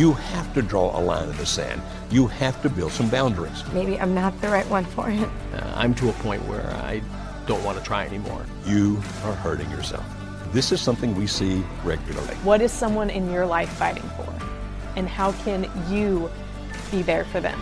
You have to draw a line in the sand. You have to build some boundaries. Maybe I'm not the right one for it. Uh, I'm to a point where I don't want to try anymore. You are hurting yourself. This is something we see regularly. What is someone in your life fighting for? And how can you be there for them?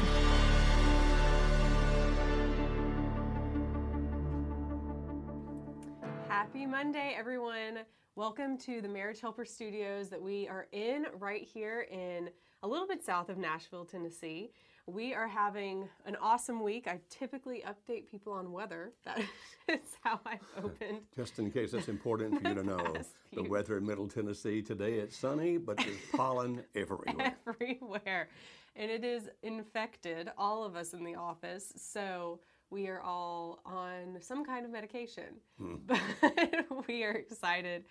Happy Monday, everyone. Welcome to the Marriage Helper Studios that we are in right here in a little bit south of Nashville, Tennessee. We are having an awesome week. I typically update people on weather. That is how I've opened. Just in case it's important for you to know, the weather in Middle Tennessee today, it's sunny, but there's pollen everywhere. everywhere. And it is infected, all of us in the office. So we are all on some kind of medication. Hmm. But we are excited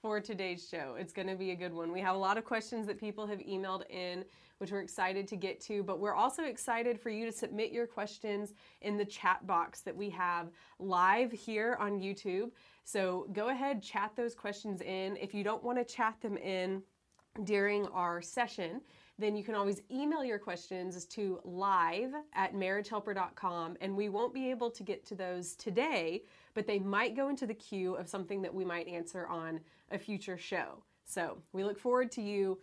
for today's show. It's going to be a good one. We have a lot of questions that people have emailed in, which we're excited to get to. But we're also excited for you to submit your questions in the chat box that we have live here on YouTube. So go ahead, chat those questions in. If you don't want to chat them in, during our session, then you can always email your questions to live at marriagehelper.com. And we won't be able to get to those today, but they might go into the queue of something that we might answer on a future show. So we look forward to you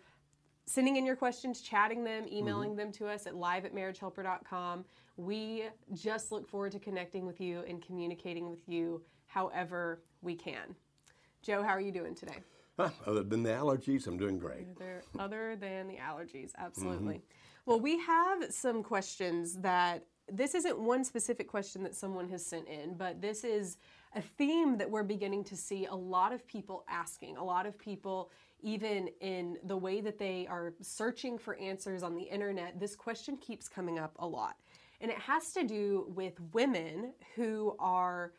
sending in your questions, chatting them, mm-hmm. emailing them to us at live at marriagehelper.com. We just look forward to connecting with you and communicating with you however we can. Joe, how are you doing today? Other than the allergies, I'm doing great. Other, other than the allergies, absolutely. Mm-hmm. Well, we have some questions that this isn't one specific question that someone has sent in, but this is a theme that we're beginning to see a lot of people asking. A lot of people, even in the way that they are searching for answers on the internet, this question keeps coming up a lot. And it has to do with women who are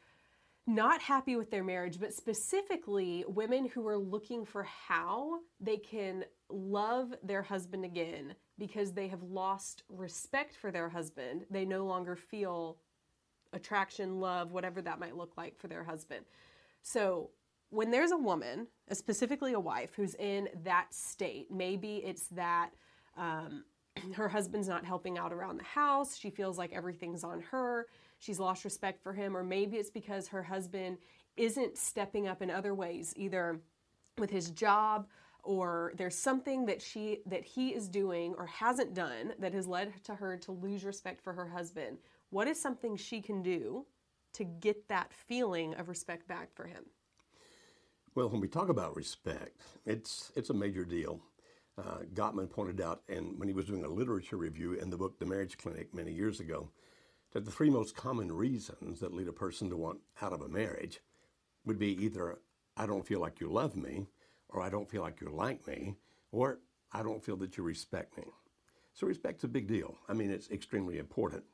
not happy with their marriage, but specifically women who are looking for how they can love their husband again because they have lost respect for their husband. They no longer feel attraction, love, whatever that might look like for their husband. So, when there's a woman, specifically a wife, who's in that state, maybe it's that um, her husband's not helping out around the house. She feels like everything's on her. She's lost respect for him. Or maybe it's because her husband isn't stepping up in other ways, either with his job or there's something that she that he is doing or hasn't done that has led to her to lose respect for her husband. What is something she can do to get that feeling of respect back for him? Well, when we talk about respect, it's it's a major deal. Uh, Gottman pointed out, and when he was doing a literature review in the book *The Marriage Clinic* many years ago, that the three most common reasons that lead a person to want out of a marriage would be either "I don't feel like you love me," or "I don't feel like you like me," or "I don't feel that you respect me." So respect's a big deal. I mean, it's extremely important.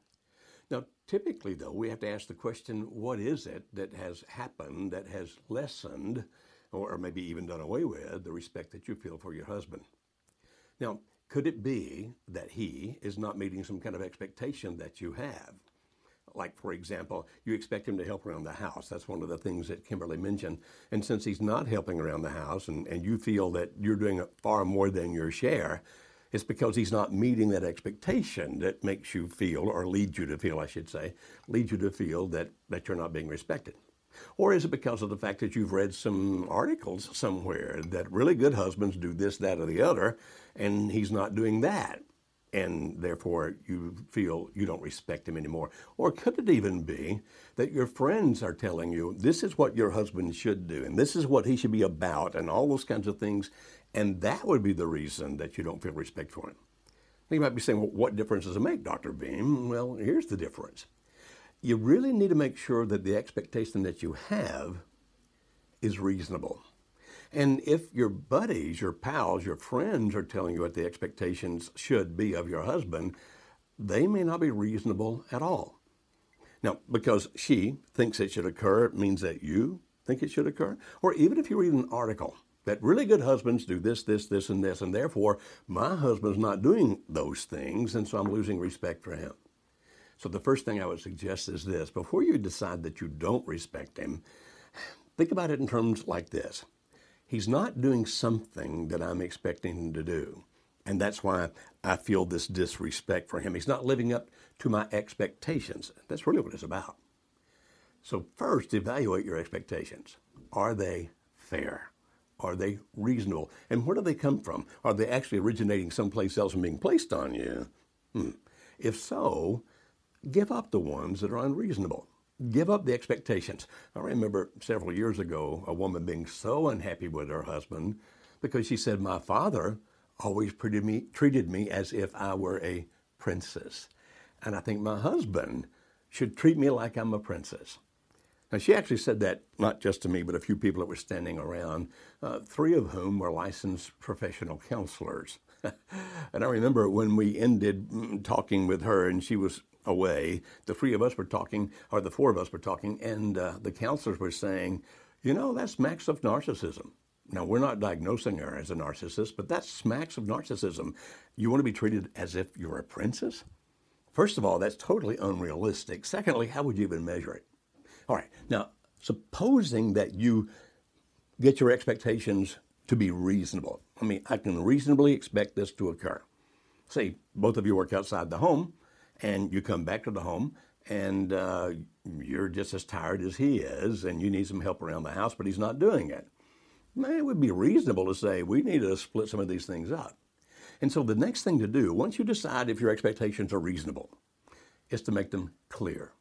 Now, typically, though, we have to ask the question what is it that has happened that has lessened or maybe even done away with the respect that you feel for your husband? Now, could it be that he is not meeting some kind of expectation that you have? Like, for example, you expect him to help around the house. That's one of the things that Kimberly mentioned. And since he's not helping around the house and, and you feel that you're doing far more than your share, it's because he's not meeting that expectation that makes you feel, or leads you to feel, I should say, leads you to feel that, that you're not being respected. Or is it because of the fact that you've read some articles somewhere that really good husbands do this, that, or the other, and he's not doing that? And therefore you feel you don't respect him anymore. Or could it even be that your friends are telling you this is what your husband should do, and this is what he should be about, and all those kinds of things, and that would be the reason that you don't feel respect for him? You might be saying, well, what difference does it make, Dr. Beam? Well, here's the difference you really need to make sure that the expectation that you have is reasonable. And if your buddies, your pals, your friends are telling you what the expectations should be of your husband, they may not be reasonable at all. Now, because she thinks it should occur, it means that you think it should occur. Or even if you read an article that really good husbands do this, this, this, and this, and therefore my husband's not doing those things, and so I'm losing respect for him. So the first thing I would suggest is this before you decide that you don't respect him, think about it in terms like this. He's not doing something that I'm expecting him to do. And that's why I feel this disrespect for him. He's not living up to my expectations. That's really what it's about. So, first, evaluate your expectations. Are they fair? Are they reasonable? And where do they come from? Are they actually originating someplace else and being placed on you? Hmm. If so, give up the ones that are unreasonable. Give up the expectations. I remember several years ago a woman being so unhappy with her husband because she said, My father always treated me, treated me as if I were a princess. And I think my husband should treat me like I'm a princess. Now, she actually said that not just to me, but a few people that were standing around, uh, three of whom were licensed professional counselors. and I remember when we ended mm, talking with her and she was away, the three of us were talking, or the four of us were talking, and uh, the counselors were saying, you know, that's smacks of narcissism. Now, we're not diagnosing her as a narcissist, but that smacks of narcissism. You want to be treated as if you're a princess? First of all, that's totally unrealistic. Secondly, how would you even measure it? All right, now, supposing that you get your expectations to be reasonable. I mean, I can reasonably expect this to occur. Say both of you work outside the home and you come back to the home and uh, you're just as tired as he is and you need some help around the house, but he's not doing it. Man, it would be reasonable to say we need to split some of these things up. And so the next thing to do, once you decide if your expectations are reasonable, is to make them clear.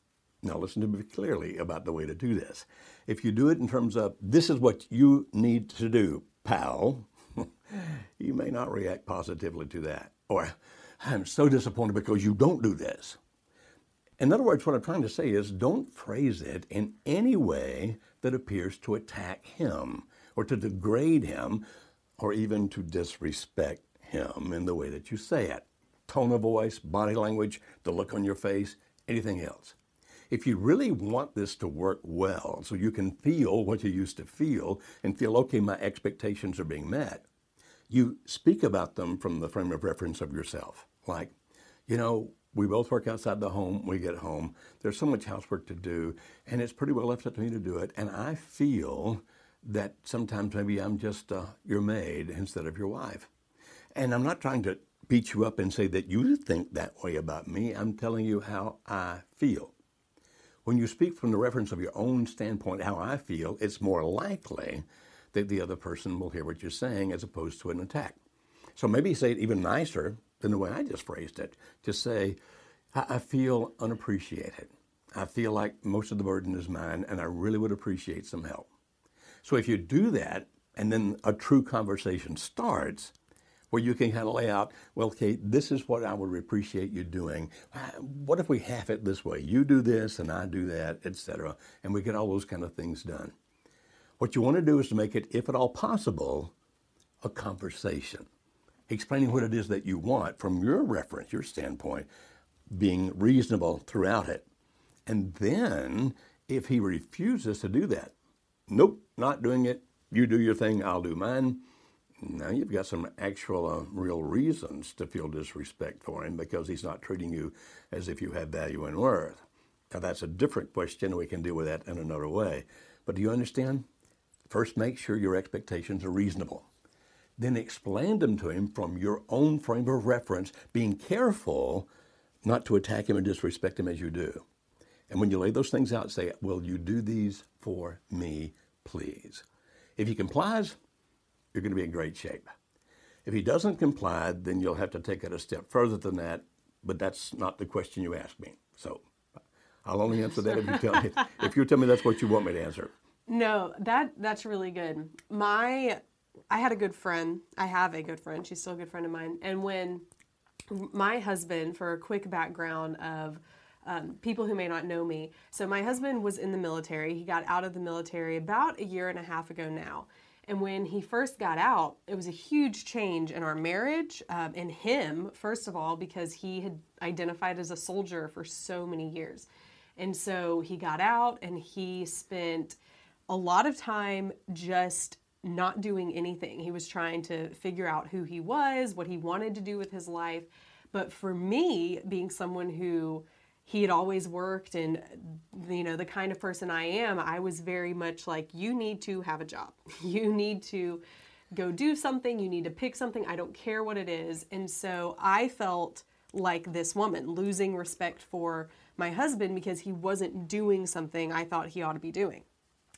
Now, listen to me clearly about the way to do this. If you do it in terms of this is what you need to do, pal, you may not react positively to that. Or, I'm so disappointed because you don't do this. In other words, what I'm trying to say is don't phrase it in any way that appears to attack him or to degrade him or even to disrespect him in the way that you say it. Tone of voice, body language, the look on your face, anything else. If you really want this to work well, so you can feel what you used to feel and feel, okay, my expectations are being met, you speak about them from the frame of reference of yourself. Like, you know, we both work outside the home, we get home, there's so much housework to do, and it's pretty well left up to me to do it, and I feel that sometimes maybe I'm just uh, your maid instead of your wife. And I'm not trying to beat you up and say that you think that way about me. I'm telling you how I feel. When you speak from the reference of your own standpoint, how I feel, it's more likely that the other person will hear what you're saying as opposed to an attack. So maybe say it even nicer than the way I just phrased it. Just say, I feel unappreciated. I feel like most of the burden is mine, and I really would appreciate some help. So if you do that, and then a true conversation starts, where you can kind of lay out, well, Kate, this is what I would appreciate you doing. Uh, what if we half it this way? You do this and I do that, etc., and we get all those kind of things done. What you want to do is to make it, if at all possible, a conversation, explaining what it is that you want from your reference, your standpoint, being reasonable throughout it. And then, if he refuses to do that, nope, not doing it, you do your thing, I'll do mine now you've got some actual, uh, real reasons to feel disrespect for him because he's not treating you as if you have value and worth. Now that's a different question. We can deal with that in another way. But do you understand? First, make sure your expectations are reasonable. Then explain them to him from your own frame of reference, being careful not to attack him and disrespect him as you do. And when you lay those things out, say, Will you do these for me, please? If he complies, you're going to be in great shape. If he doesn't comply, then you'll have to take it a step further than that, but that's not the question you asked me. So I'll only answer that if you tell me if you tell me that's what you want me to answer. No, that that's really good. My I had a good friend. I have a good friend. She's still a good friend of mine. And when my husband, for a quick background of um, people who may not know me, so my husband was in the military. He got out of the military about a year and a half ago now. And when he first got out, it was a huge change in our marriage um, and him, first of all, because he had identified as a soldier for so many years. And so he got out and he spent a lot of time just not doing anything. He was trying to figure out who he was, what he wanted to do with his life. But for me, being someone who he had always worked and you know the kind of person I am, I was very much like you need to have a job. You need to go do something, you need to pick something. I don't care what it is. And so I felt like this woman losing respect for my husband because he wasn't doing something I thought he ought to be doing.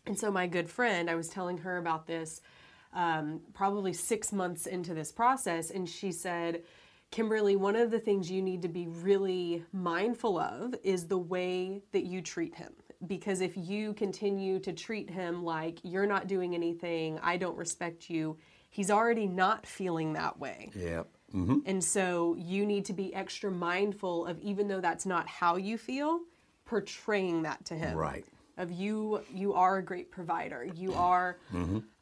And so my good friend, I was telling her about this um, probably six months into this process, and she said, Kimberly, one of the things you need to be really mindful of is the way that you treat him. Because if you continue to treat him like you're not doing anything, I don't respect you, he's already not feeling that way. Yeah. Mm-hmm. And so you need to be extra mindful of, even though that's not how you feel, portraying that to him. Right. Of you, you are a great provider. You are,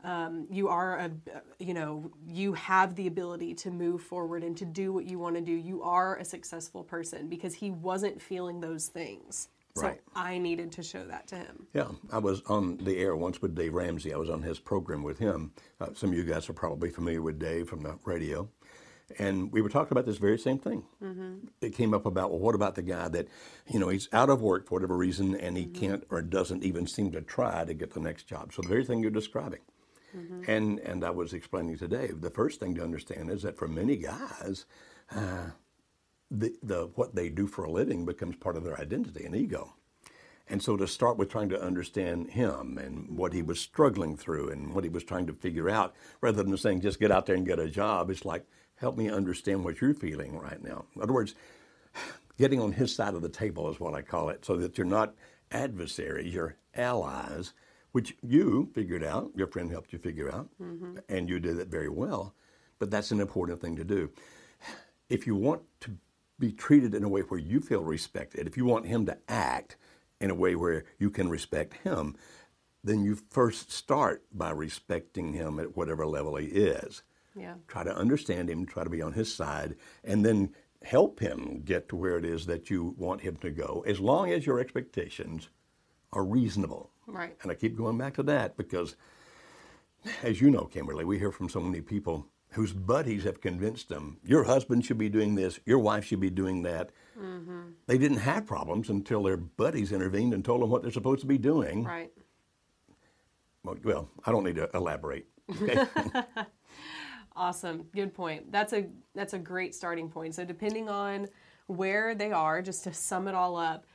um, you are a, you know, you have the ability to move forward and to do what you want to do. You are a successful person because he wasn't feeling those things. So I needed to show that to him. Yeah, I was on the air once with Dave Ramsey. I was on his program with him. Uh, some of you guys are probably familiar with Dave from the radio. And we were talking about this very same thing. Mm-hmm. It came up about, well, what about the guy that, you know, he's out of work for whatever reason and he mm-hmm. can't or doesn't even seem to try to get the next job. So the very thing you're describing. Mm-hmm. And, and I was explaining to Dave, the first thing to understand is that for many guys, uh, the, the, what they do for a living becomes part of their identity and ego. And so to start with trying to understand him and what he was struggling through and what he was trying to figure out, rather than saying just get out there and get a job, it's like, help me understand what you're feeling right now. In other words, getting on his side of the table is what I call it, so that you're not adversaries, you're allies, which you figured out, your friend helped you figure out, mm-hmm. and you did it very well. But that's an important thing to do. If you want to be treated in a way where you feel respected, if you want him to act in a way where you can respect him, then you first start by respecting him at whatever level he is. Yeah. Try to understand him, try to be on his side, and then help him get to where it is that you want him to go, as long as your expectations are reasonable. Right. And I keep going back to that because, as you know, Kimberly, we hear from so many people whose buddies have convinced them your husband should be doing this, your wife should be doing that. Mm-hmm. They didn't have problems until their buddies intervened and told them what they're supposed to be doing. Right. Well, well, I don't need to elaborate. Okay? Awesome. Good point. That's a that's a great starting point. So depending on where they are, just to sum it all up,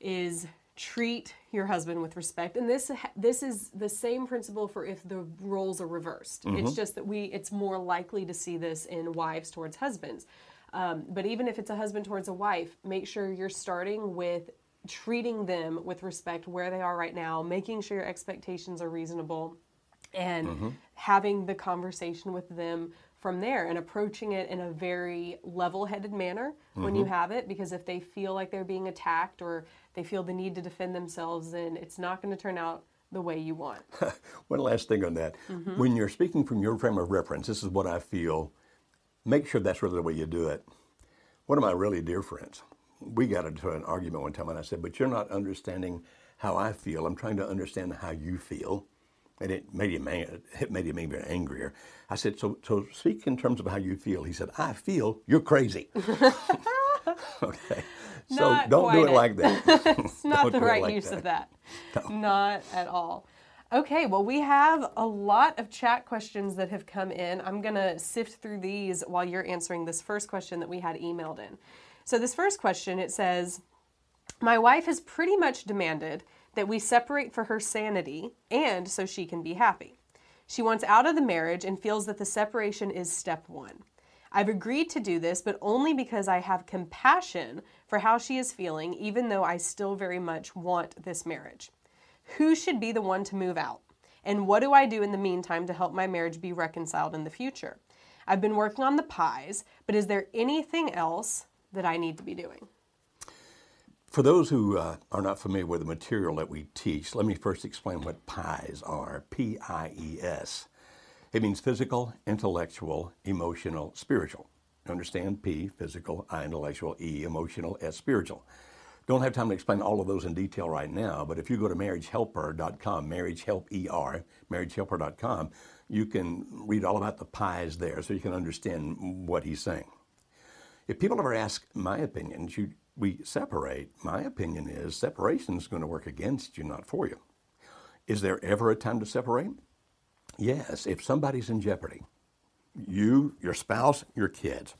is treat your husband with respect. And this this is the same principle for if the roles are reversed. It's just that we it's more likely to see this in wives towards husbands. Um, but even if it's a husband towards a wife, make sure you're starting with treating them with respect where they are right now, making sure your expectations are reasonable and mm-hmm. having the conversation with them from there and approaching it in a very level-headed manner when you mm-hmm. have it because if they feel like they're being attacked or they feel the need to defend themselves then it's not going to turn out the way you want One last thing on that. Mm-hmm. When you're speaking from your frame of reference, this is what I feel. Make sure that's really the way you do it. One of my really dear friends, we got into an argument one time, and I said, "But you're not understanding how I feel. I'm trying to understand how you feel." And it made him it made him even angrier. I said, "So, so speak in terms of how you feel." He said, "I feel you're crazy." okay, so don't do it it. like that. it's not the right like use that. of that not at all okay well we have a lot of chat questions that have come in i'm going to sift through these while you're answering this first question that we had emailed in so this first question it says my wife has pretty much demanded that we separate for her sanity and so she can be happy. She wants out of the marriage and feels that the separation is step one. I've agreed to do this, but only because I have compassion for how she is feeling, even though I still very much want this marriage. Who should be the one to move out? And what do I do in the meantime to help my marriage be reconciled in the future? I've been working on the pies, but is there anything else that I need to be doing? For those who uh, are not familiar with the material that we teach, let me first explain what PIES are. P I E S. It means physical, intellectual, emotional, spiritual. Understand P, physical, I, intellectual, E, emotional, S, spiritual. Don't have time to explain all of those in detail right now, but if you go to marriagehelper.com, marriagehelper, marriagehelper.com, you can read all about the pies there so you can understand what he's saying. If people ever ask my opinion, should we separate? My opinion is separation is going to work against you, not for you. Is there ever a time to separate? Yes, if somebody's in jeopardy. You, your spouse, your kids.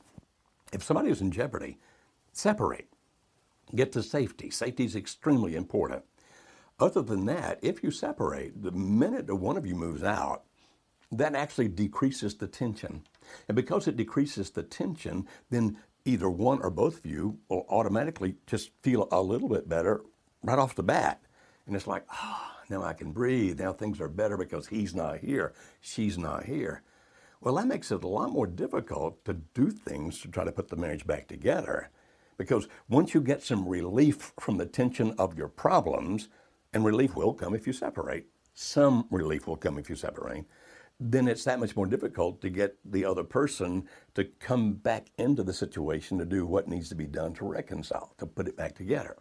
If somebody is in jeopardy, separate. Get to safety. Safety is extremely important. Other than that, if you separate, the minute one of you moves out, that actually decreases the tension. And because it decreases the tension, then either one or both of you will automatically just feel a little bit better right off the bat. And it's like, ah, oh, now I can breathe. Now things are better because he's not here, she's not here. Well, that makes it a lot more difficult to do things to try to put the marriage back together. Because once you get some relief from the tension of your problems, and relief will come if you separate, some relief will come if you separate, then it's that much more difficult to get the other person to come back into the situation to do what needs to be done to reconcile, to put it back together.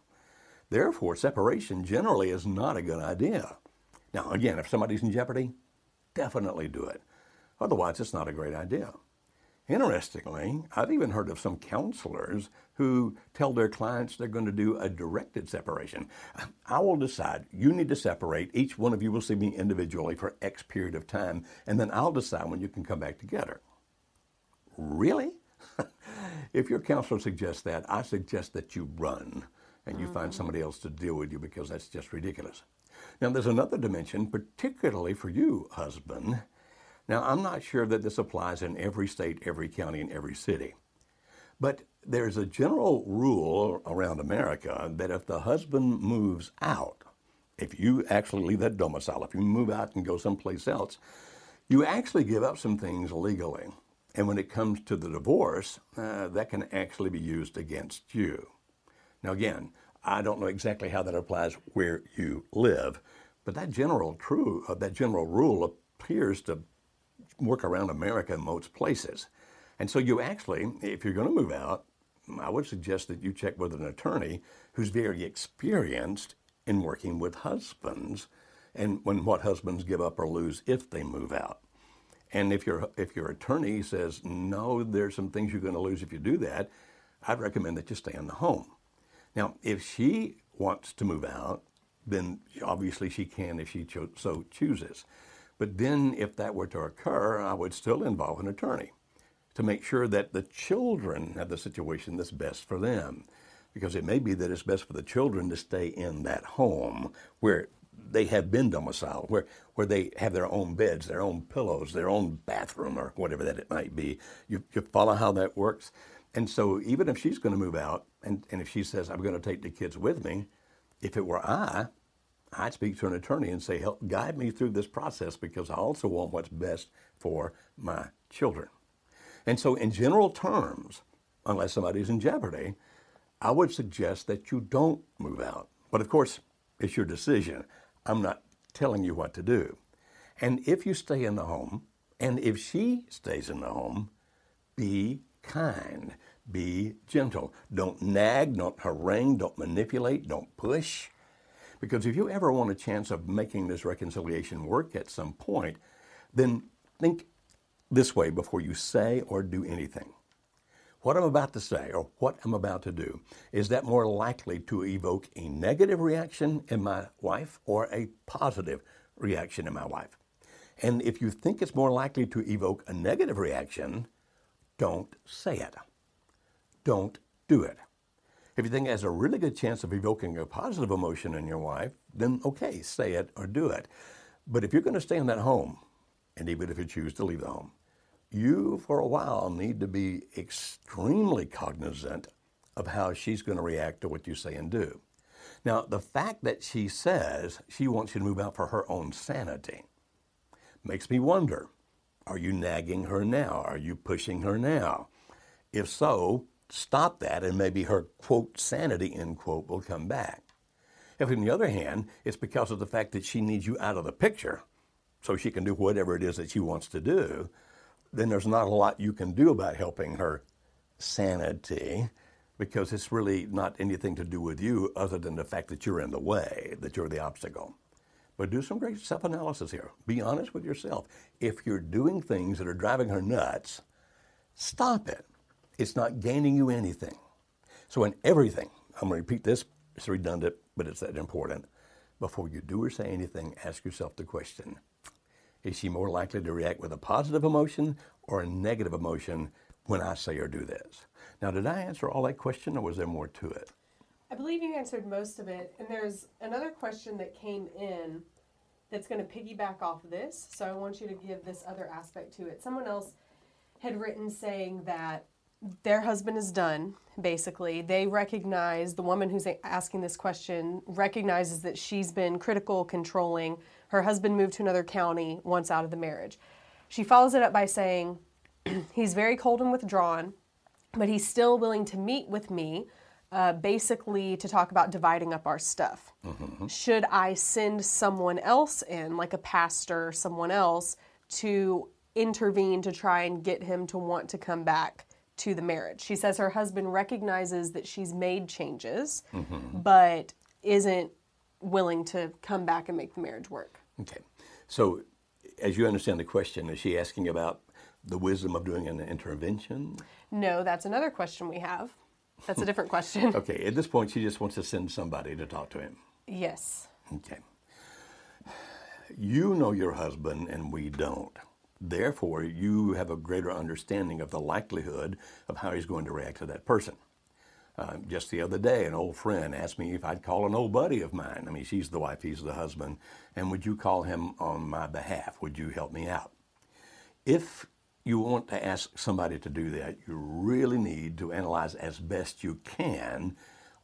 Therefore, separation generally is not a good idea. Now, again, if somebody's in jeopardy, definitely do it. Otherwise, it's not a great idea. Interestingly, I've even heard of some counselors who tell their clients they're going to do a directed separation. I will decide, you need to separate. Each one of you will see me individually for X period of time, and then I'll decide when you can come back together. Really? if your counselor suggests that, I suggest that you run and you find mm-hmm. somebody else to deal with you because that's just ridiculous. Now, there's another dimension, particularly for you, husband now, I'm not sure that this applies in every state, every county, and every city. But there's a general rule around America that if the husband moves out, if you actually leave that domicile, if you move out and go someplace else, you actually give up some things legally. And when it comes to the divorce, uh, that can actually be used against you. Now, again, I don't know exactly how that applies where you live, but that general true, uh, that general rule appears to work around America in most places. And so you actually, if you're going to move out, I would suggest that you check with an attorney who's very experienced in working with husbands and when what husbands give up or lose if they move out. And if your if your attorney says no, there's some things you're going to lose if you do that, I'd recommend that you stay in the home. Now, if she wants to move out, then obviously she can if she cho- so chooses. But then, if that were to occur, I would still involve an attorney to make sure that the children have the situation that's best for them. Because it may be that it's best for the children to stay in that home where they have been domiciled, where, where they have their own beds, their own pillows, their own bathroom, or whatever that it might be. You, you follow how that works? And so, even if she's going to move out, and, and if she says, I'm going to take the kids with me, if it were I, I'd speak to an attorney and say, help guide me through this process because I also want what's best for my children. And so, in general terms, unless somebody's in jeopardy, I would suggest that you don't move out. But of course, it's your decision. I'm not telling you what to do. And if you stay in the home, and if she stays in the home, be kind, be gentle. Don't nag, don't harangue, don't manipulate, don't push. Because if you ever want a chance of making this reconciliation work at some point, then think this way before you say or do anything. What I'm about to say or what I'm about to do, is that more likely to evoke a negative reaction in my wife or a positive reaction in my wife? And if you think it's more likely to evoke a negative reaction, don't say it. Don't do it. If you think it has a really good chance of evoking a positive emotion in your wife, then okay, say it or do it. But if you're going to stay in that home, and even if you choose to leave the home, you for a while need to be extremely cognizant of how she's going to react to what you say and do. Now, the fact that she says she wants you to move out for her own sanity makes me wonder are you nagging her now? Are you pushing her now? If so, stop that and maybe her quote sanity end quote will come back. If on the other hand, it's because of the fact that she needs you out of the picture, so she can do whatever it is that she wants to do, then there's not a lot you can do about helping her sanity because it's really not anything to do with you other than the fact that you're in the way, that you're the obstacle. But do some great self analysis here. Be honest with yourself. If you're doing things that are driving her nuts, stop it. It's not gaining you anything. So, in everything, I'm going to repeat this, it's redundant, but it's that important. Before you do or say anything, ask yourself the question Is she more likely to react with a positive emotion or a negative emotion when I say or do this? Now, did I answer all that question or was there more to it? I believe you answered most of it. And there's another question that came in that's going to piggyback off this. So I want you to give this other aspect to it. Someone else had written saying that their husband is done, basically. They recognize, the woman who's asking this question recognizes that she's been critical, controlling. Her husband moved to another county once out of the marriage. She follows it up by saying, he's very cold and withdrawn, but he's still willing to meet with me uh, basically to talk about dividing up our stuff. Mm-hmm. Should I send someone else in, like a pastor, someone else, to intervene to try and get him to want to come back to the marriage? She says her husband recognizes that she's made changes, mm-hmm. but isn't willing to come back and make the marriage work. Okay. So, as you understand the question, is she asking about the wisdom of doing an intervention? No, that's another question we have. That's a different question. okay, at this point, she just wants to send somebody to talk to him. Yes. Okay. You know your husband, and we don't. Therefore, you have a greater understanding of the likelihood of how he's going to react to that person. Uh, just the other day, an old friend asked me if I'd call an old buddy of mine. I mean, she's the wife, he's the husband. And would you call him on my behalf? Would you help me out? If you want to ask somebody to do that, you really need to analyze as best you can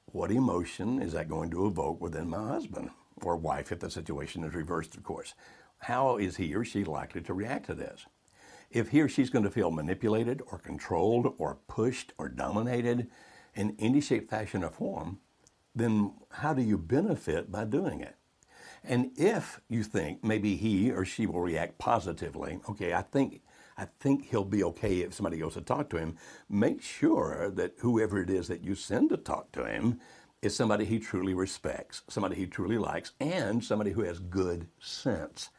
what emotion is that going to evoke within my husband or wife if the situation is reversed, of course. How is he or she likely to react to this? If he or she's going to feel manipulated or controlled or pushed or dominated in any shape, fashion, or form, then how do you benefit by doing it? And if you think maybe he or she will react positively, okay, I think I think he'll be okay if somebody goes to talk to him. Make sure that whoever it is that you send to talk to him is somebody he truly respects, somebody he truly likes, and somebody who has good sense.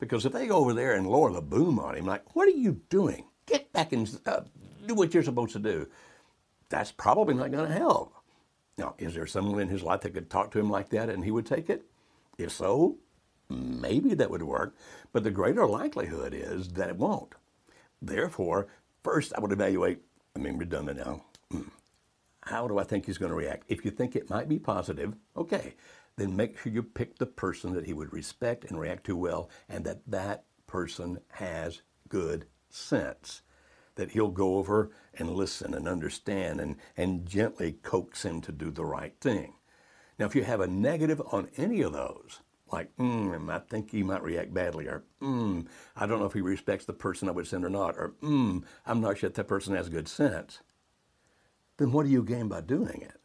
Because if they go over there and lower the boom on him, like, what are you doing? Get back and uh, do what you're supposed to do. That's probably not going to help. Now, is there someone in his life that could talk to him like that and he would take it? If so, maybe that would work. But the greater likelihood is that it won't. Therefore, first I would evaluate, I mean, redundant now. Hmm, how do I think he's going to react? If you think it might be positive, okay, then make sure you pick the person that he would respect and react to well, and that that person has good sense. That he'll go over and listen and understand and, and gently coax him to do the right thing. Now, if you have a negative on any of those, like, mm, I think he might react badly, or mm, I don't know if he respects the person I would send or not, or mm, I'm not sure if that person has good sense, then what do you gain by doing it?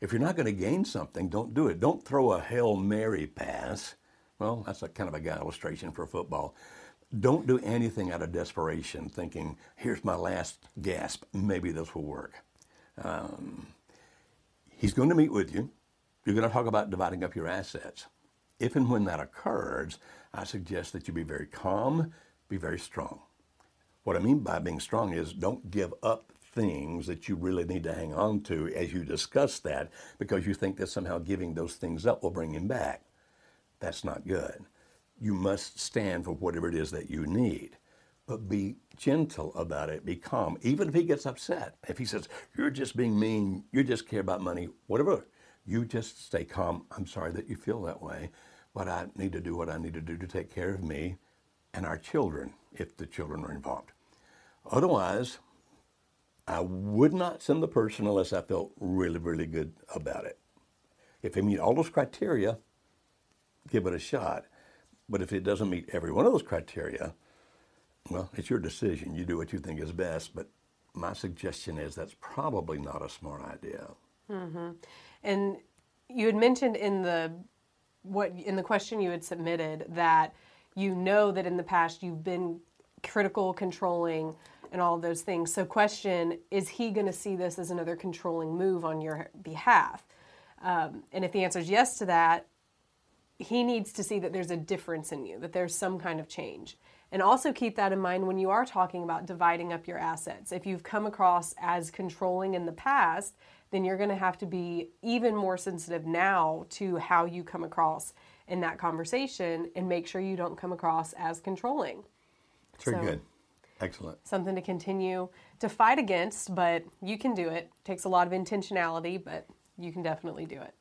If you're not going to gain something, don't do it. Don't throw a Hail Mary pass. Well, that's a kind of a guy illustration for football. Don't do anything out of desperation, thinking, here's my last gasp, maybe this will work. Um, he's going to meet with you. You're going to talk about dividing up your assets. If and when that occurs, I suggest that you be very calm, be very strong. What I mean by being strong is don't give up things that you really need to hang on to as you discuss that because you think that somehow giving those things up will bring him back. That's not good. You must stand for whatever it is that you need. But be gentle about it, be calm. Even if he gets upset, if he says, You're just being mean, you just care about money, whatever, you just stay calm. I'm sorry that you feel that way but I need to do what I need to do to take care of me and our children if the children are involved. Otherwise, I would not send the person unless I felt really, really good about it. If they meet all those criteria, give it a shot. But if it doesn't meet every one of those criteria, well, it's your decision. You do what you think is best. But my suggestion is that's probably not a smart idea. Mm-hmm. And you had mentioned in the what in the question you had submitted that You know that in the past you've been critical, controlling, and all of those things. So, question is he going to see this as another controlling move on your behalf? Um, and if the answer is yes to that, he needs to see that there's a difference in you, that there's some kind of change. And also keep that in mind when you are talking about dividing up your assets. If you've come across as controlling in the past, then you're going to have to be even more sensitive now to how you come across in that conversation and make sure you don't come across as controlling. Very So- good. Excellent. Something to continue to fight against, but you can do it. Takes a lot of intentionality, but you can definitely do it.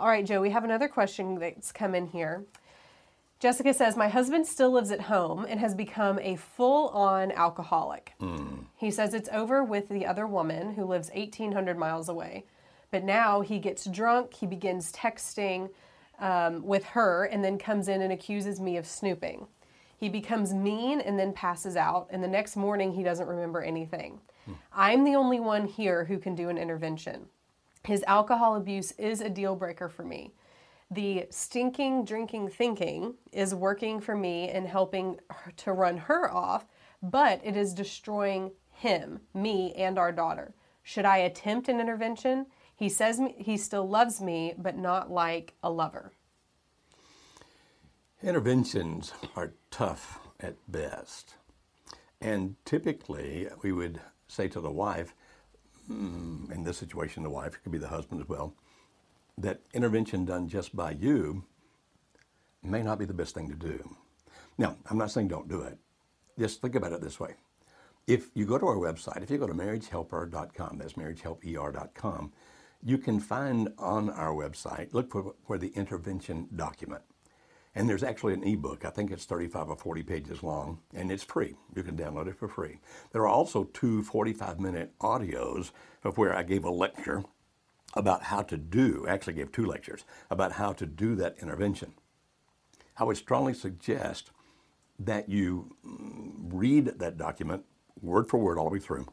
All right, Joe, we have another question that's come in here. Jessica says, My husband still lives at home and has become a full on alcoholic. He says it's over with the other woman who lives 1,800 miles away. But now he gets drunk, he begins texting um, with her, and then comes in and accuses me of snooping. He becomes mean and then passes out, and the next morning he doesn't remember anything. I'm the only one here who can do an intervention. His alcohol abuse is a deal breaker for me. The stinking drinking thinking is working for me and helping to run her off, but it is destroying him, me, and our daughter. Should I attempt an intervention? He says he still loves me, but not like a lover. Interventions are tough at best. And typically, we would say to the wife, mm, in this situation, the wife, could be the husband as well, that intervention done just by you may not be the best thing to do. Now, I'm not saying don't do it. Just think about it this way. If you go to our website, if you go to marriagehelper.com, that's marriagehelper.com, you can find on our website, look for, for the intervention document. And there's actually an ebook. I think it's 35 or 40 pages long, and it's free. You can download it for free. There are also two 45 minute audios of where I gave a lecture about how to do, actually gave two lectures, about how to do that intervention. I would strongly suggest that you mm, read that document word for word all the way through,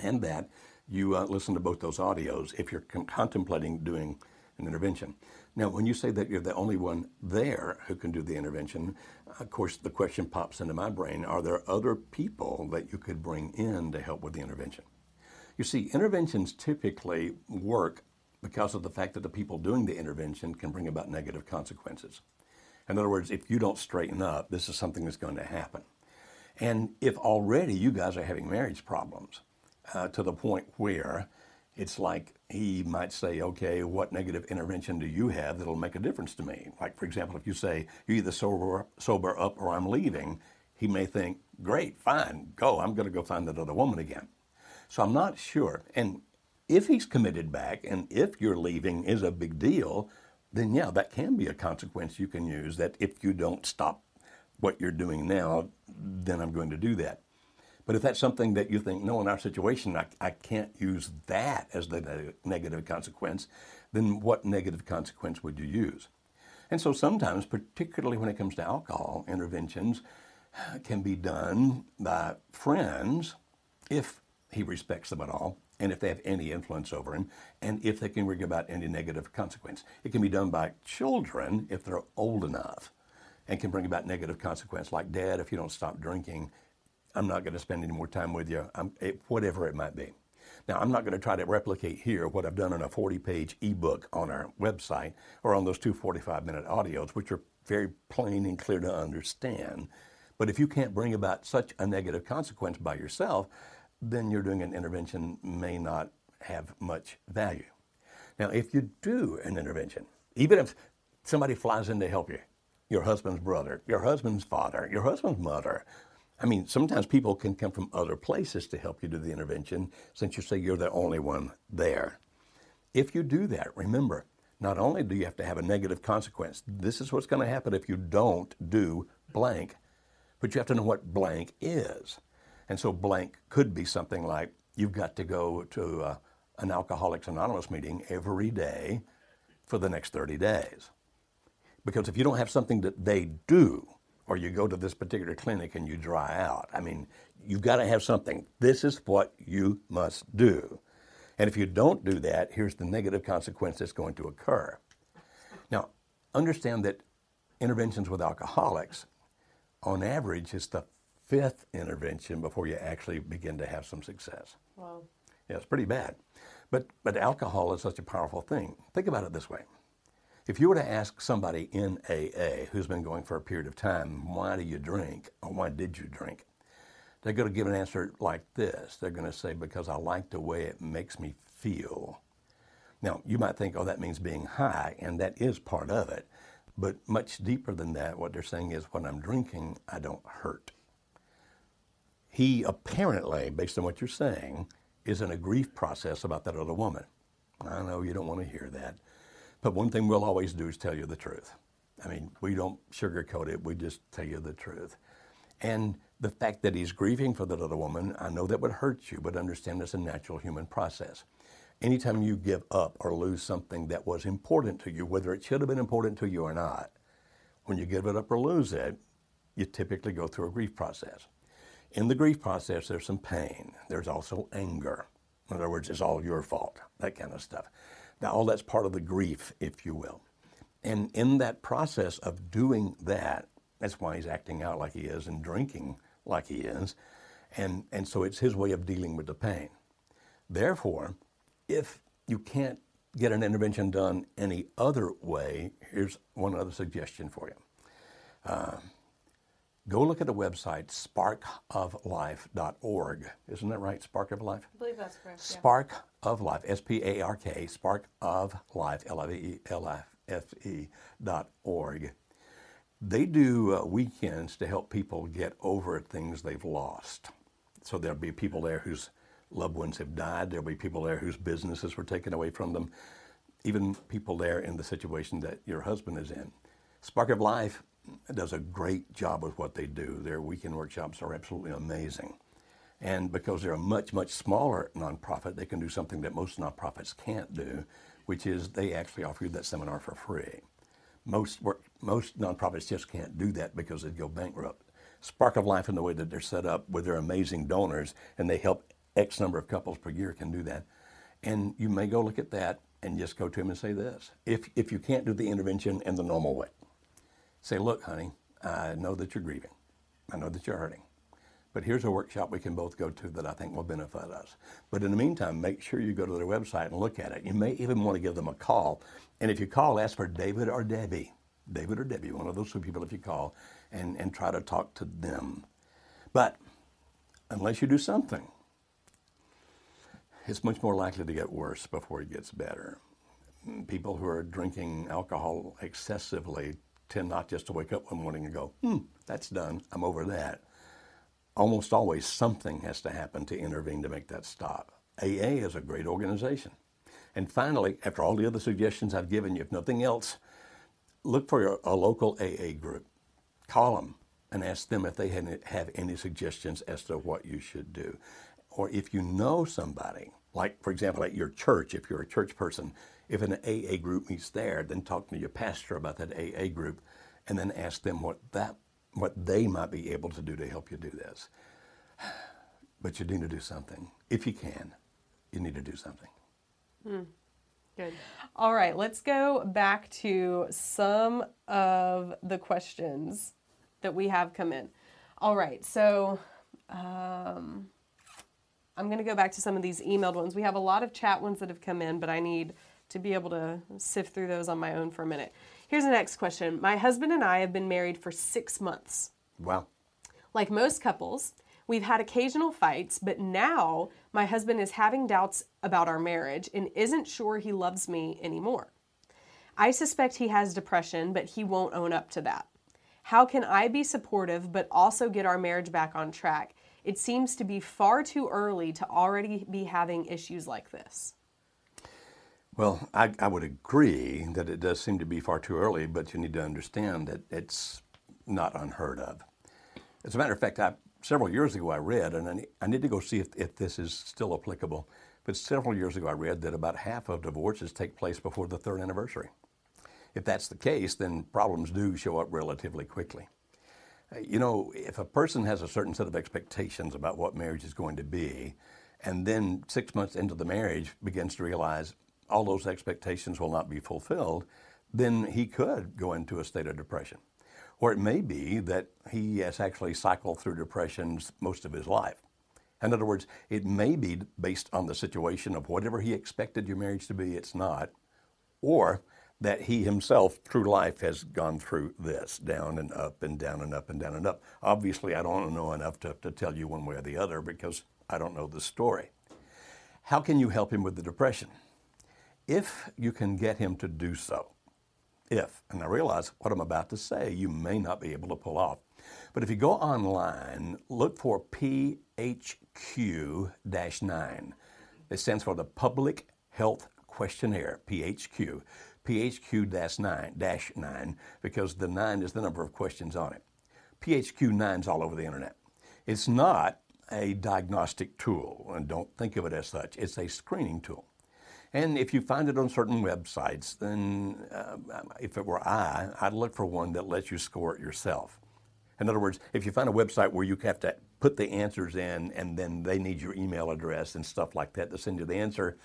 and that you uh, listen to both those audios if you're con- contemplating doing an intervention. Now, when you say that you're the only one there who can do the intervention, of course, the question pops into my brain are there other people that you could bring in to help with the intervention? You see, interventions typically work because of the fact that the people doing the intervention can bring about negative consequences. In other words, if you don't straighten up, this is something that's going to happen. And if already you guys are having marriage problems uh, to the point where it's like he might say, okay, what negative intervention do you have that'll make a difference to me? Like, for example, if you say, you either sober, sober up or I'm leaving, he may think, great, fine, go. I'm going to go find that other woman again. So I'm not sure. And if he's committed back and if your leaving is a big deal, then yeah, that can be a consequence you can use that if you don't stop what you're doing now, then I'm going to do that. But if that's something that you think, no, in our situation, I, I can't use that as the neg- negative consequence, then what negative consequence would you use? And so sometimes, particularly when it comes to alcohol, interventions can be done by friends if he respects them at all and if they have any influence over him and if they can bring about any negative consequence. It can be done by children if they're old enough and can bring about negative consequence like dad if you don't stop drinking i'm not going to spend any more time with you. It, whatever it might be. Now i'm not going to try to replicate here what i've done in a 40 page ebook on our website or on those two 45 minute audios which are very plain and clear to understand. But if you can't bring about such a negative consequence by yourself then you're doing an intervention may not have much value. Now if you do an intervention even if somebody flies in to help you your husband's brother, your husband's father, your husband's mother. I mean, sometimes people can come from other places to help you do the intervention since you say you're the only one there. If you do that, remember, not only do you have to have a negative consequence, this is what's going to happen if you don't do blank, but you have to know what blank is. And so blank could be something like you've got to go to uh, an Alcoholics Anonymous meeting every day for the next 30 days. Because if you don't have something that they do, or you go to this particular clinic and you dry out, I mean, you've got to have something. This is what you must do. And if you don't do that, here's the negative consequence that's going to occur. Now, understand that interventions with alcoholics on average, is the fifth intervention before you actually begin to have some success. Wow. Yeah, it's pretty bad. But, but alcohol is such a powerful thing. Think about it this way. If you were to ask somebody in AA who's been going for a period of time, why do you drink or why did you drink? They're going to give an answer like this. They're going to say, because I like the way it makes me feel. Now, you might think, oh, that means being high, and that is part of it. But much deeper than that, what they're saying is when I'm drinking, I don't hurt. He apparently, based on what you're saying, is in a grief process about that other woman. I know you don't want to hear that. But one thing we'll always do is tell you the truth. I mean, we don't sugarcoat it, we just tell you the truth. And the fact that he's grieving for that other woman, I know that would hurt you, but understand it's a natural human process. Anytime you give up or lose something that was important to you, whether it should have been important to you or not, when you give it up or lose it, you typically go through a grief process. In the grief process, there's some pain. There's also anger. In other words, it's all your fault, that kind of stuff. Now, all that's part of the grief, if you will. And in that process of doing that, that's why he's acting out like he is and drinking like he is. And, and so it's his way of dealing with the pain. Therefore, if you can't get an intervention done any other way, here's one other suggestion for you. Uh, go look at the website sparkoflife.org. Isn't that right? Spark of Life? I believe that's correct. yeah. Spark of Life, S P A R K, Spark of Life, L I V E L F E dot org. They do uh, weekends to help people get over things they've lost. So there'll be people there whose loved ones have died, there'll be people there whose businesses were taken away from them, even people there in the situation that your husband is in. Spark of Life does a great job with what they do. Their weekend workshops are absolutely amazing. And because they're a much, much smaller nonprofit, they can do something that most nonprofits can't do, which is they actually offer you that seminar for free. Most, work, most nonprofits just can't do that because they'd go bankrupt. Spark of Life, in the way that they're set up with their amazing donors, and they help X number of couples per year, can do that. And you may go look at that and just go to them and say this if, if you can't do the intervention in the normal way, say, look, honey, I know that you're grieving. I know that you're hurting. But here's a workshop we can both go to that I think will benefit us. But in the meantime, make sure you go to their website and look at it. You may even want to give them a call. And if you call, ask for David or Debbie. David or Debbie, one of those two people if you call, and, and try to talk to them. But unless you do something, it's much more likely to get worse before it gets better. People who are drinking alcohol excessively tend not just to wake up one morning and go, hmm, that's done, I'm over that. Almost always something has to happen to intervene to make that stop. AA is a great organization. And finally, after all the other suggestions I've given you, if nothing else, look for a, local AA group. Call them and ask them if they have any suggestions as to what you should do. Or if you know somebody, like for example at your church, if you're a church person, if an AA group meets there, then talk to your pastor about that AA group and then ask them what that what they might be able to do to help you do this. But you need to do something. If you can, you need to do something. Good. All right, let's go back to some of the questions that we have come in. All right, so um, I'm going to go back to some of these emailed ones. We have a lot of chat ones that have come in, but I need to be able to sift through those on my own for a minute. Here's the next question My husband and I have been married for six months. Wow. Like most couples, we've had occasional fights, but now my husband is having doubts about our marriage and isn't sure he loves me anymore. I suspect he has depression, but he won't own up to that. How can I be supportive but also get our marriage back on track? It seems to be far too early to already be having issues like this. Well, I, I would agree that it does seem to be far too early, but you need to understand that it's not unheard of. As a matter of fact, I, several years ago I read, and I need, to go see if, if this is still applicable, but several years ago I read that about half of divorces take place before the third anniversary. If that's the case, then problems do show up relatively quickly. You know, if a person has a certain set of expectations about what marriage is going to be, and then six months into the marriage begins to realize all those expectations will not be fulfilled, then he could go into a state of depression. Or it may be that he has actually cycled through depressions most of his life. In other words, it may be based on the situation of whatever he expected your marriage to be, it's not. Or that he himself through life has gone through this down and up and down and up and down and up. Obviously, I don't know enough to, to tell you one way or the other because I don't know the story. How can you help him with the depression? If you can get him to do so, if, and I realize what I'm about to say, you may not be able to pull off. But if you go online, look for PHQ 9. It stands for the Public Health Questionnaire, PHQ. PHQ 9, dash 9, because the 9 is the number of questions on it. PHQ 9 is all over the internet. It's not a diagnostic tool, and don't think of it as such. It's a screening tool. And if you find it on certain websites, then uh, if it were I, I'd look for one that lets you score it yourself. In other words, if you find a website where you have to put the answers in and then they need your email address and stuff like that to send you the answer,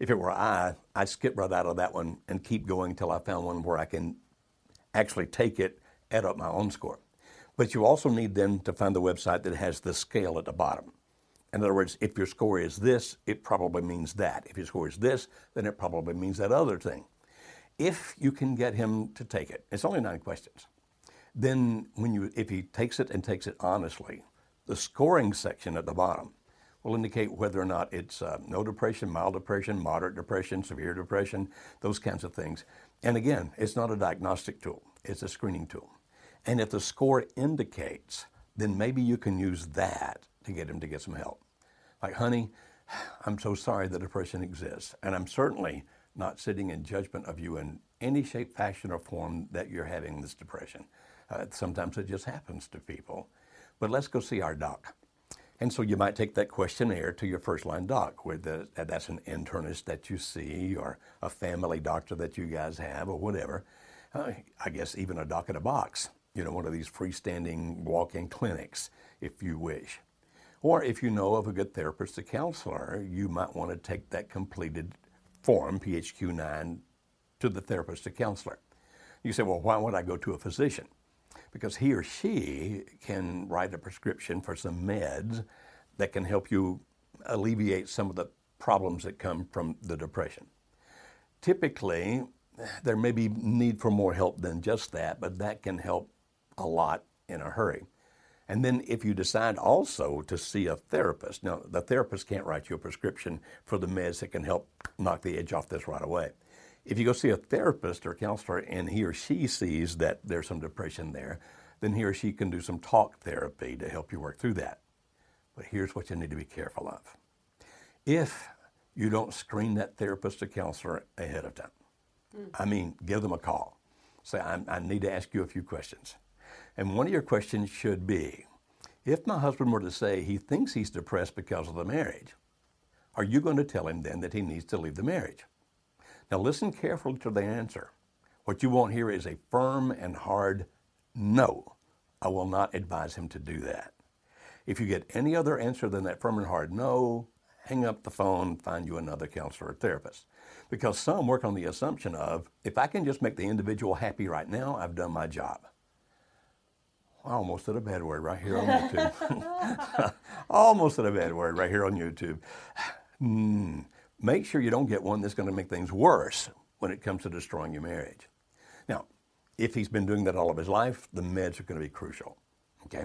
if it were I, I'd skip right out of that one and keep going until I found one where I can actually take it, add up my own score. But you also need then to find the website that has the scale at the bottom. In other words, if your score is this, it probably means that. If your score is this, then it probably means that other thing. If you can get him to take it, it's only nine questions. Then when you if he takes it and takes it honestly, the scoring section at the bottom will indicate whether or not it's uh, no depression, mild depression, moderate depression, severe depression, those kinds of things. And again, it's not a diagnostic tool, it's a screening tool. And if the score indicates, then maybe you can use that to get him to get some help. Like, honey, I'm so sorry that depression exists. And I'm certainly not sitting in judgment of you in any shape, fashion, or form that you're having this depression. Uh, sometimes it just happens to people. But let's go see our doc. And so you might take that questionnaire to your first line doc, whether that's an internist that you see or a family doctor that you guys have or whatever. Uh, I guess even a doc in a box, you know, one of these freestanding walk in clinics, if you wish. Or if you know of a good therapist or counselor, you might want to take that completed form, PHQ 9, to the therapist or counselor. You say, well, why would I go to a physician? because he or she can write a prescription for some meds that can help you alleviate some of the problems that come from the depression. Typically, there may be need for more help than just that, but that can help a lot in a hurry. And then if you decide also to see a therapist, now the therapist can't write you a prescription for the meds that can help knock the edge off this right away. If you go see a therapist or counselor and he or she sees that there's some depression there, then he or she can do some talk therapy to help you work through that. But here's what you need to be careful of. If you don't screen that therapist or counselor ahead of time, mm. I mean, give them a call. Say, I need to ask you a few questions. And one of your questions should be if my husband were to say he thinks he's depressed because of the marriage, are you going to tell him then that he needs to leave the marriage? Now, listen carefully to the answer. What you want here is a firm and hard no. I will not advise him to do that. If you get any other answer than that firm and hard no, hang up the phone, find you another counselor or therapist. Because some work on the assumption of if I can just make the individual happy right now, I've done my job. I almost said a bad word right here on YouTube. almost said a bad word right here on YouTube. Mm make sure you don't get one that's going to make things worse when it comes to destroying your marriage. Now, if he's been doing that all of his life, the meds are going to be crucial. Okay?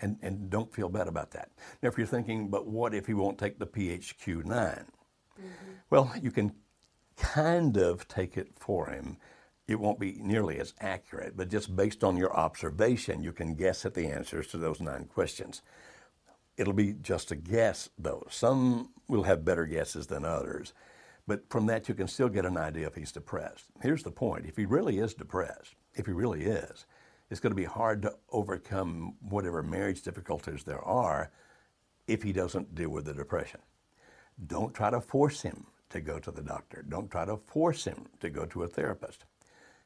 And, and don't feel bad about that. Now, if you're thinking, but what if he won't take the PHQ 9? Mm-hmm. Well, you can kind of take it for him. It won't be nearly as accurate, but just based on your observation, you can guess at the answers to those nine questions. It'll be just a guess, though. Some will have better guesses than others. But from that, you can still get an idea if he's depressed. Here's the point if he really is depressed, if he really is, it's going to be hard to overcome whatever marriage difficulties there are if he doesn't deal with the depression. Don't try to force him to go to the doctor. Don't try to force him to go to a therapist.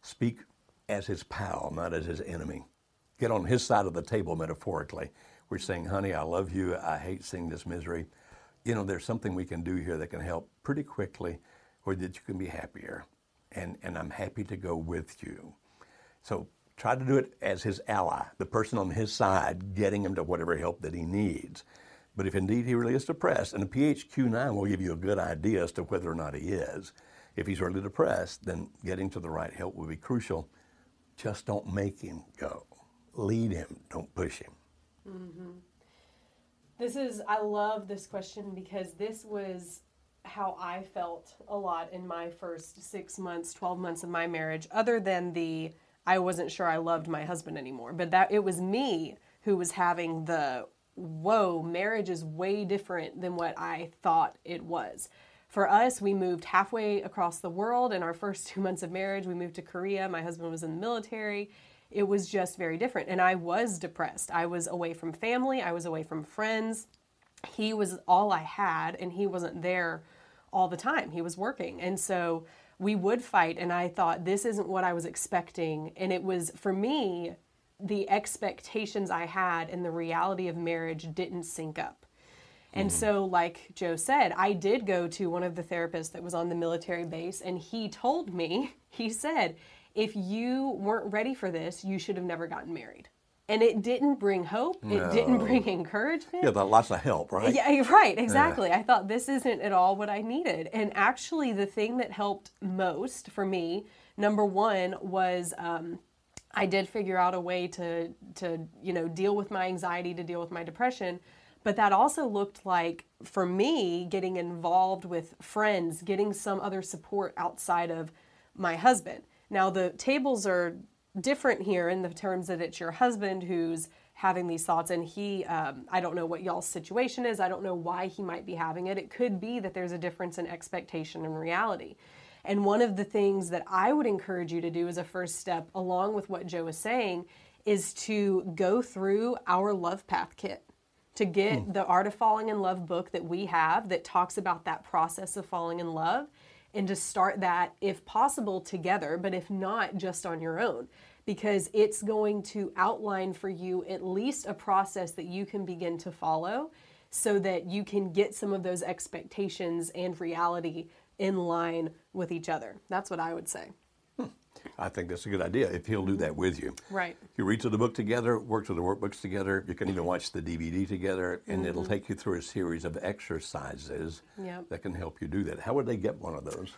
Speak as his pal, not as his enemy. Get on his side of the table metaphorically we're saying, honey, I love you. I hate seeing this misery. You know, there's something we can do here that can help pretty quickly or that you can be happier. And, and I'm happy to go with you. So Try to do it as his ally, the person on his side, getting him to whatever help that he needs. But if indeed he really is depressed, and a PHQ-9 will give you a good idea as to whether or not he is. If he's really depressed, then getting to the right help will be crucial. Just don't make him go. Lead him, don't push him. Mm-hmm. This is, I love this question because this was how I felt a lot in my first six months, 12 months of my marriage, other than the I wasn't sure I loved my husband anymore. But that it was me who was having the whoa, marriage is way different than what I thought it was. For us, we moved halfway across the world in our first two months of marriage. We moved to Korea. My husband was in the military. It was just very different. And I was depressed. I was away from family, I was away from friends. He was all I had, and he wasn't there all the time. He was working. And so we would fight. And I thought, this isn't what I was expecting. And it was, for me, the expectations I had and the reality of marriage didn't sync up. And mm-hmm. so, like Joe said, I did go to one of the therapists that was on the military base, and he told me, he said, if you weren't ready for this, you should have never gotten married. And it didn't bring hope. No. It didn't bring encouragement. Yeah, but lots of help, right? Yeah, right, exactly. Yeah. I thought this isn't at all what I needed. And actually, the thing that helped most for me, number one, was um, I did figure out a way to to you know deal with my anxiety, to deal with my depression. But that also looked like for me getting involved with friends, getting some other support outside of my husband. Now the tables are different here in the terms that it's your husband who's having these thoughts and he um, i don't know what y'all's situation is i don't know why he might be having it it could be that there's a difference in expectation and reality and one of the things that I would encourage you to do as a first step, along with what Joe is saying, is to go through our Love Path kit. To get hmm. the Art of Falling in Love book that we have that talks about that process of falling in love, and to start that, if possible, together, but if not, just on your own because it's going to outline for you at least a process that you can begin to follow so that you can get some of those expectations and reality in line with each other. That's what I would say. I think that's a good idea if he'll do that with you. Right. You read through the book together, work through the workbooks together. You can even watch the DVD together, and mm-hmm. it'll take you through a series of exercises yep. that can help you do that. How would they get one of those?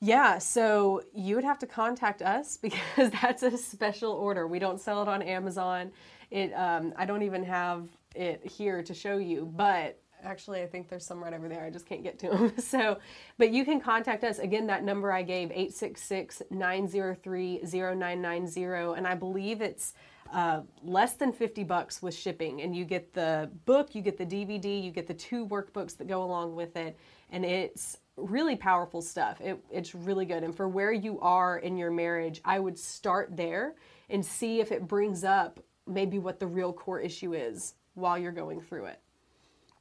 Yeah, so you would have to contact us because that's a special order. We don't sell it on Amazon. It um, I don't even have it here to show you, but actually i think there's some right over there. I just can't get to them so but you can contact us. Again that number i gave 866-903-0990 and i believe it's uh, less than 50 bucks with shipping. And you get the book you get the dvd you get the two workbooks that go along with it. And it's really powerful stuff. It, it's really good. And for where you are in your marriage i would start there and see if it brings up maybe what the real core issue is while you're going through it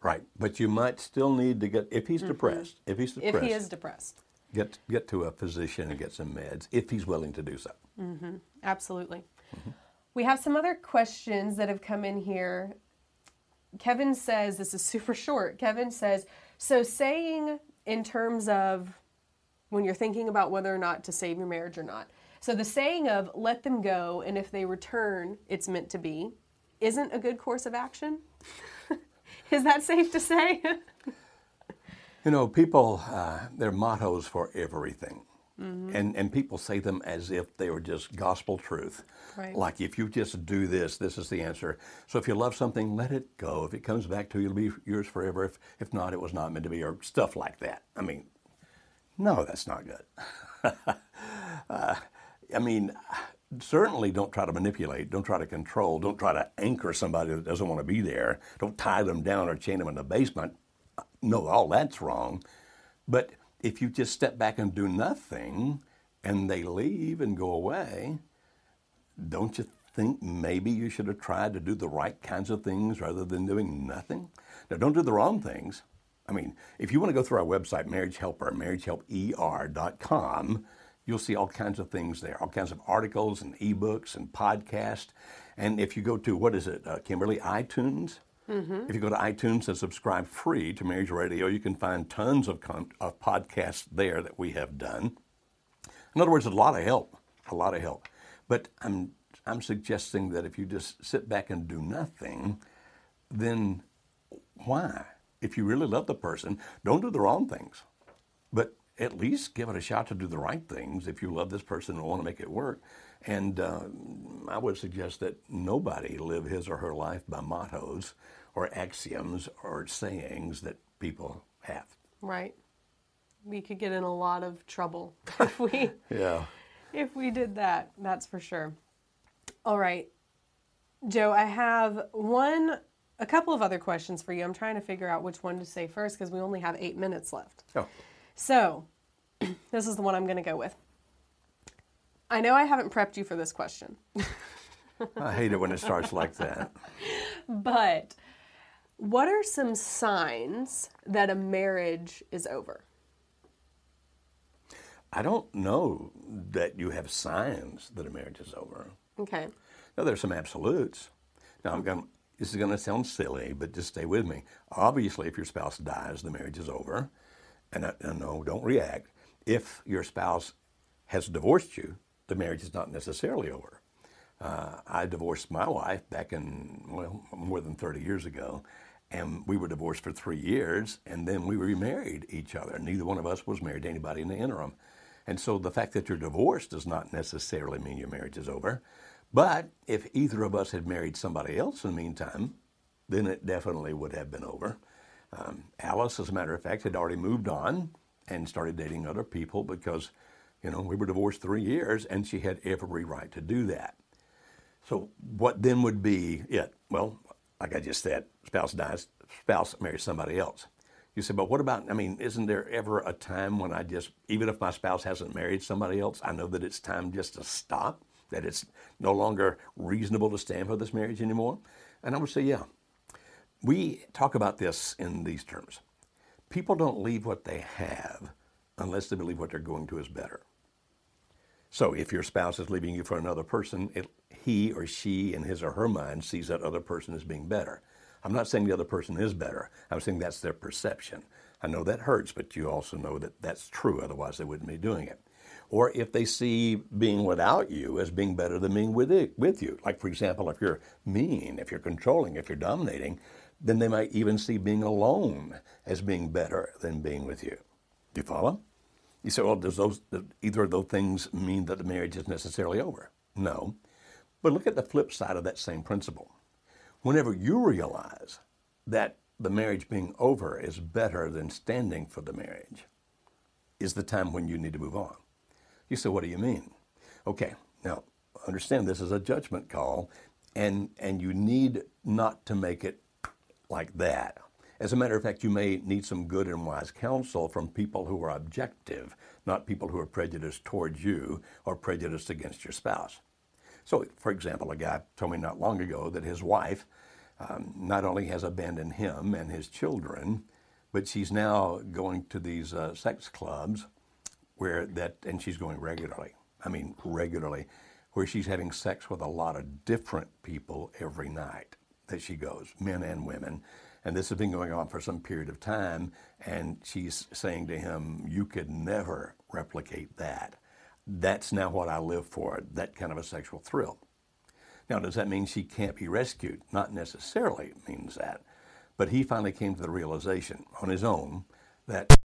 Right, but you might still need to get if he's mm-hmm. depressed. If he's depressed, if he is depressed, get get to a physician and get some meds if he's willing to do so. Mm-hmm. Absolutely. Mm-hmm. We have some other questions that have come in here. Kevin says this is super short. Kevin says so saying in terms of when you're thinking about whether or not to save your marriage or not. So the saying of let them go and if they return, it's meant to be isn't a good course of action. Is that safe to say? you know, people, uh, they're mottos for everything. Mm-hmm. And, and people say them as if they were just gospel truth. Right. Like, if you just do this, this is the answer. So, if you love something, let it go. If it comes back to you, it'll be yours forever. If, if not, it was not meant to be, or stuff like that. I mean, no, that's not good. uh, I mean, certainly don't try to manipulate, don't try to control, don't try to anchor somebody that doesn't want to be there, don't tie them down or chain them in the basement. No, all that's wrong. But if you just step back and do nothing and they leave and go away, don't you think maybe you should have tried to do the right kinds of things rather than doing nothing? Now, don't do the wrong things. I mean, if you want to go through our website, Marriage Helper, marriagehelper.com, You'll see all kinds of things there, all kinds of articles and ebooks and podcasts. And if you go to, what is it, uh, Kimberly, iTunes? Mm-hmm. If you go to iTunes and subscribe free to Marriage Radio, you can find tons of, con- of podcasts there that we have done. In other words, a lot of help, a lot of help. But I'm I'm suggesting that if you just sit back and do nothing, then why? If you really love the person, don't do the wrong things, but at least give it a shot to do the right things if you love this person and want to make it work. And uh, I would suggest that nobody live his or her life by mottos or axioms or sayings that people have. Right. We could get in a lot of trouble if we Yeah. if we did that. That's for sure. All right. Joe, I have one a couple of other questions for you. I'm trying to figure out which one to say first because we only have 8 minutes left. Oh, So, this is the one I'm going to go with. I know I haven't prepped you for this question, I hate it when it starts like that. but what are some signs that a marriage is over? I don't know that you have signs that a marriage is over. Okay. Now, there's some absolutes. Now, I'm going. This is going to sound silly, but just stay with me. Obviously, if your spouse dies, the marriage is over. And, I, no, don't react. If your spouse has divorced you, the marriage is not necessarily over. Uh, I divorced my wife back in well more than 30 years ago, and we were divorced for three years, and then we remarried each other. Neither one of us was married to anybody in the interim, and so the fact that you're divorced does not necessarily mean your marriage is over. But if either of us had married somebody else in the meantime, then it definitely would have been over. Um, Alice, as a matter of fact, had already moved on and started dating other people because, you know, we were divorced three years, and she had every right to do that. So what then would be it? Well, like I just said, spouse dies, spouse marries somebody else. You say, but what about, I mean, isn't there ever a time when I just, even if my spouse hasn't married somebody else, I know that it's time just to stop, that it's no longer reasonable to stand for this marriage anymore? And I would say, yeah. We talk about this in these terms. People don't leave what they have unless they believe what they're going to is better. So if your spouse is leaving you for another person, it, he or she, in his or her mind, sees that other person as being better. I'm not saying the other person is better. I'm saying that's their perception. I know that hurts, but you also know that that's true. Otherwise, they wouldn't be doing it. Or if they see being without you as being better than being with it, with you. Like, for example, if you're mean, if you're controlling, if you're dominating, then they might even see being alone as being better than being with you. Do you follow? You say, well, does those, either of those things mean that the marriage is necessarily over? No. But look at the flip side of that same principle. Whenever you realize that the marriage being over is better than standing for the marriage, is the time when you need to move on. You say, what do you mean? Okay, now understand this is a judgment call, and, and you need not to make it like that. As a matter of fact, you may need some good and wise counsel from people who are objective, not people who are prejudiced towards you or prejudiced against your spouse. So, for example, a guy told me not long ago that his wife um, not only has abandoned him and his children, but she's now going to these uh, sex clubs where that, and she's going regularly. I mean, regularly, where she's having sex with a lot of different people every night that she goes, men and women. And this has been going on for some period of time. And she's saying to him, You could never replicate that. That's now what I live for, that kind of a sexual thrill. Now, does that mean she can't be rescued? Not necessarily means that. But he finally came to the realization on his own that